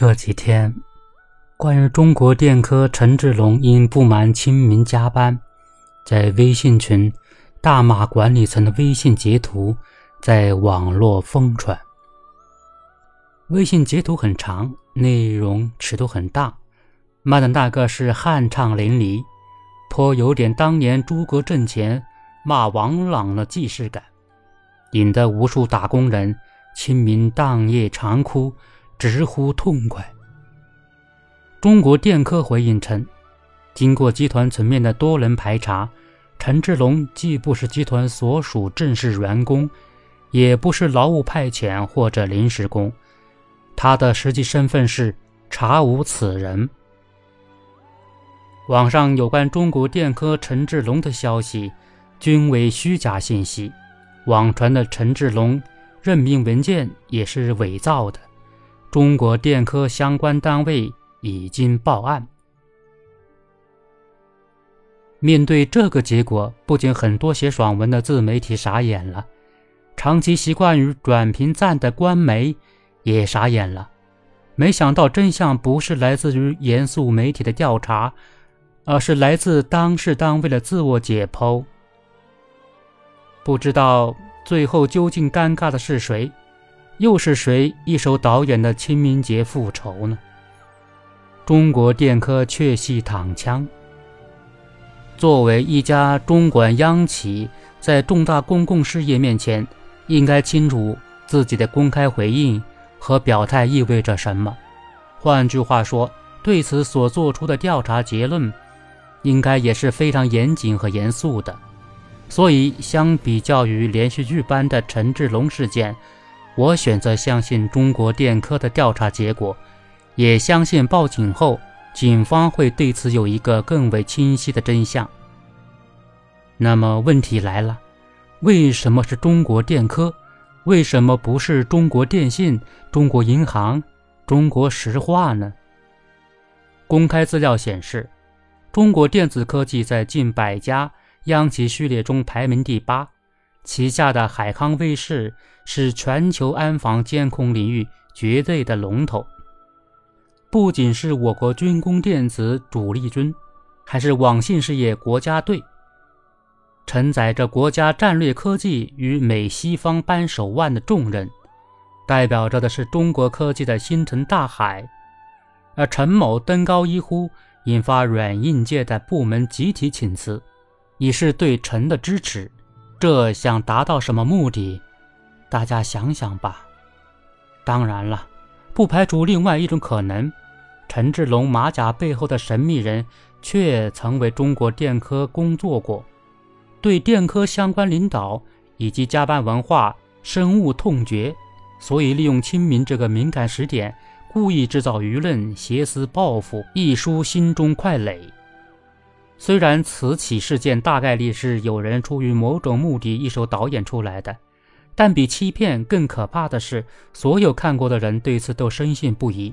这几天，关于中国电科陈志龙因不满亲民加班，在微信群大骂管理层的微信截图在网络疯传。微信截图很长，内容尺度很大，骂的那个是酣畅淋漓，颇有点当年诸葛阵前骂王朗的既视感，引得无数打工人亲民当夜长哭。直呼痛快。中国电科回应称，经过集团层面的多轮排查，陈志龙既不是集团所属正式员工，也不是劳务派遣或者临时工，他的实际身份是查无此人。网上有关中国电科陈志龙的消息，均为虚假信息，网传的陈志龙任命文件也是伪造的。中国电科相关单位已经报案。面对这个结果，不仅很多写爽文的自媒体傻眼了，长期习惯于转评赞的官媒也傻眼了。没想到真相不是来自于严肃媒体的调查，而是来自当事单位的自我解剖。不知道最后究竟尴尬的是谁？又是谁一手导演的清明节复仇呢？中国电科确系躺枪。作为一家中管央企，在重大公共事业面前，应该清楚自己的公开回应和表态意味着什么。换句话说，对此所做出的调查结论，应该也是非常严谨和严肃的。所以，相比较于连续剧般的陈志龙事件。我选择相信中国电科的调查结果，也相信报警后警方会对此有一个更为清晰的真相。那么问题来了，为什么是中国电科？为什么不是中国电信、中国银行、中国石化呢？公开资料显示，中国电子科技在近百家央企序列中排名第八。旗下的海康威视是全球安防监控领域绝对的龙头，不仅是我国军工电子主力军，还是网信事业国家队，承载着国家战略科技与美西方扳手腕的重任，代表着的是中国科技的星辰大海。而陈某登高一呼，引发软硬件的部门集体请辞，以示对陈的支持。这想达到什么目的？大家想想吧。当然了，不排除另外一种可能：陈志龙马甲背后的神秘人却曾为中国电科工作过，对电科相关领导以及加班文化深恶痛绝，所以利用清明这个敏感时点，故意制造舆论，挟私报复，一抒心中快垒。虽然此起事件大概率是有人出于某种目的一手导演出来的，但比欺骗更可怕的是，所有看过的人对此都深信不疑，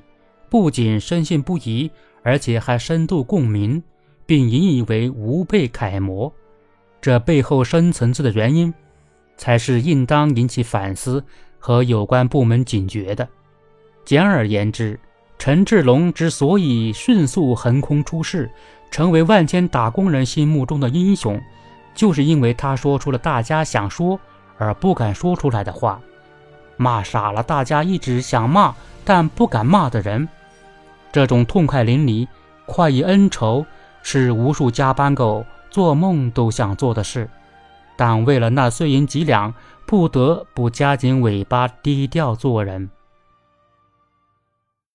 不仅深信不疑，而且还深度共鸣，并引以为无辈楷模。这背后深层次的原因，才是应当引起反思和有关部门警觉的。简而言之，陈志龙之所以迅速横空出世，成为万千打工人心目中的英雄，就是因为他说出了大家想说而不敢说出来的话，骂傻了大家一直想骂但不敢骂的人。这种痛快淋漓、快意恩仇，是无数加班狗做梦都想做的事，但为了那碎银几两，不得不夹紧尾巴低调做人。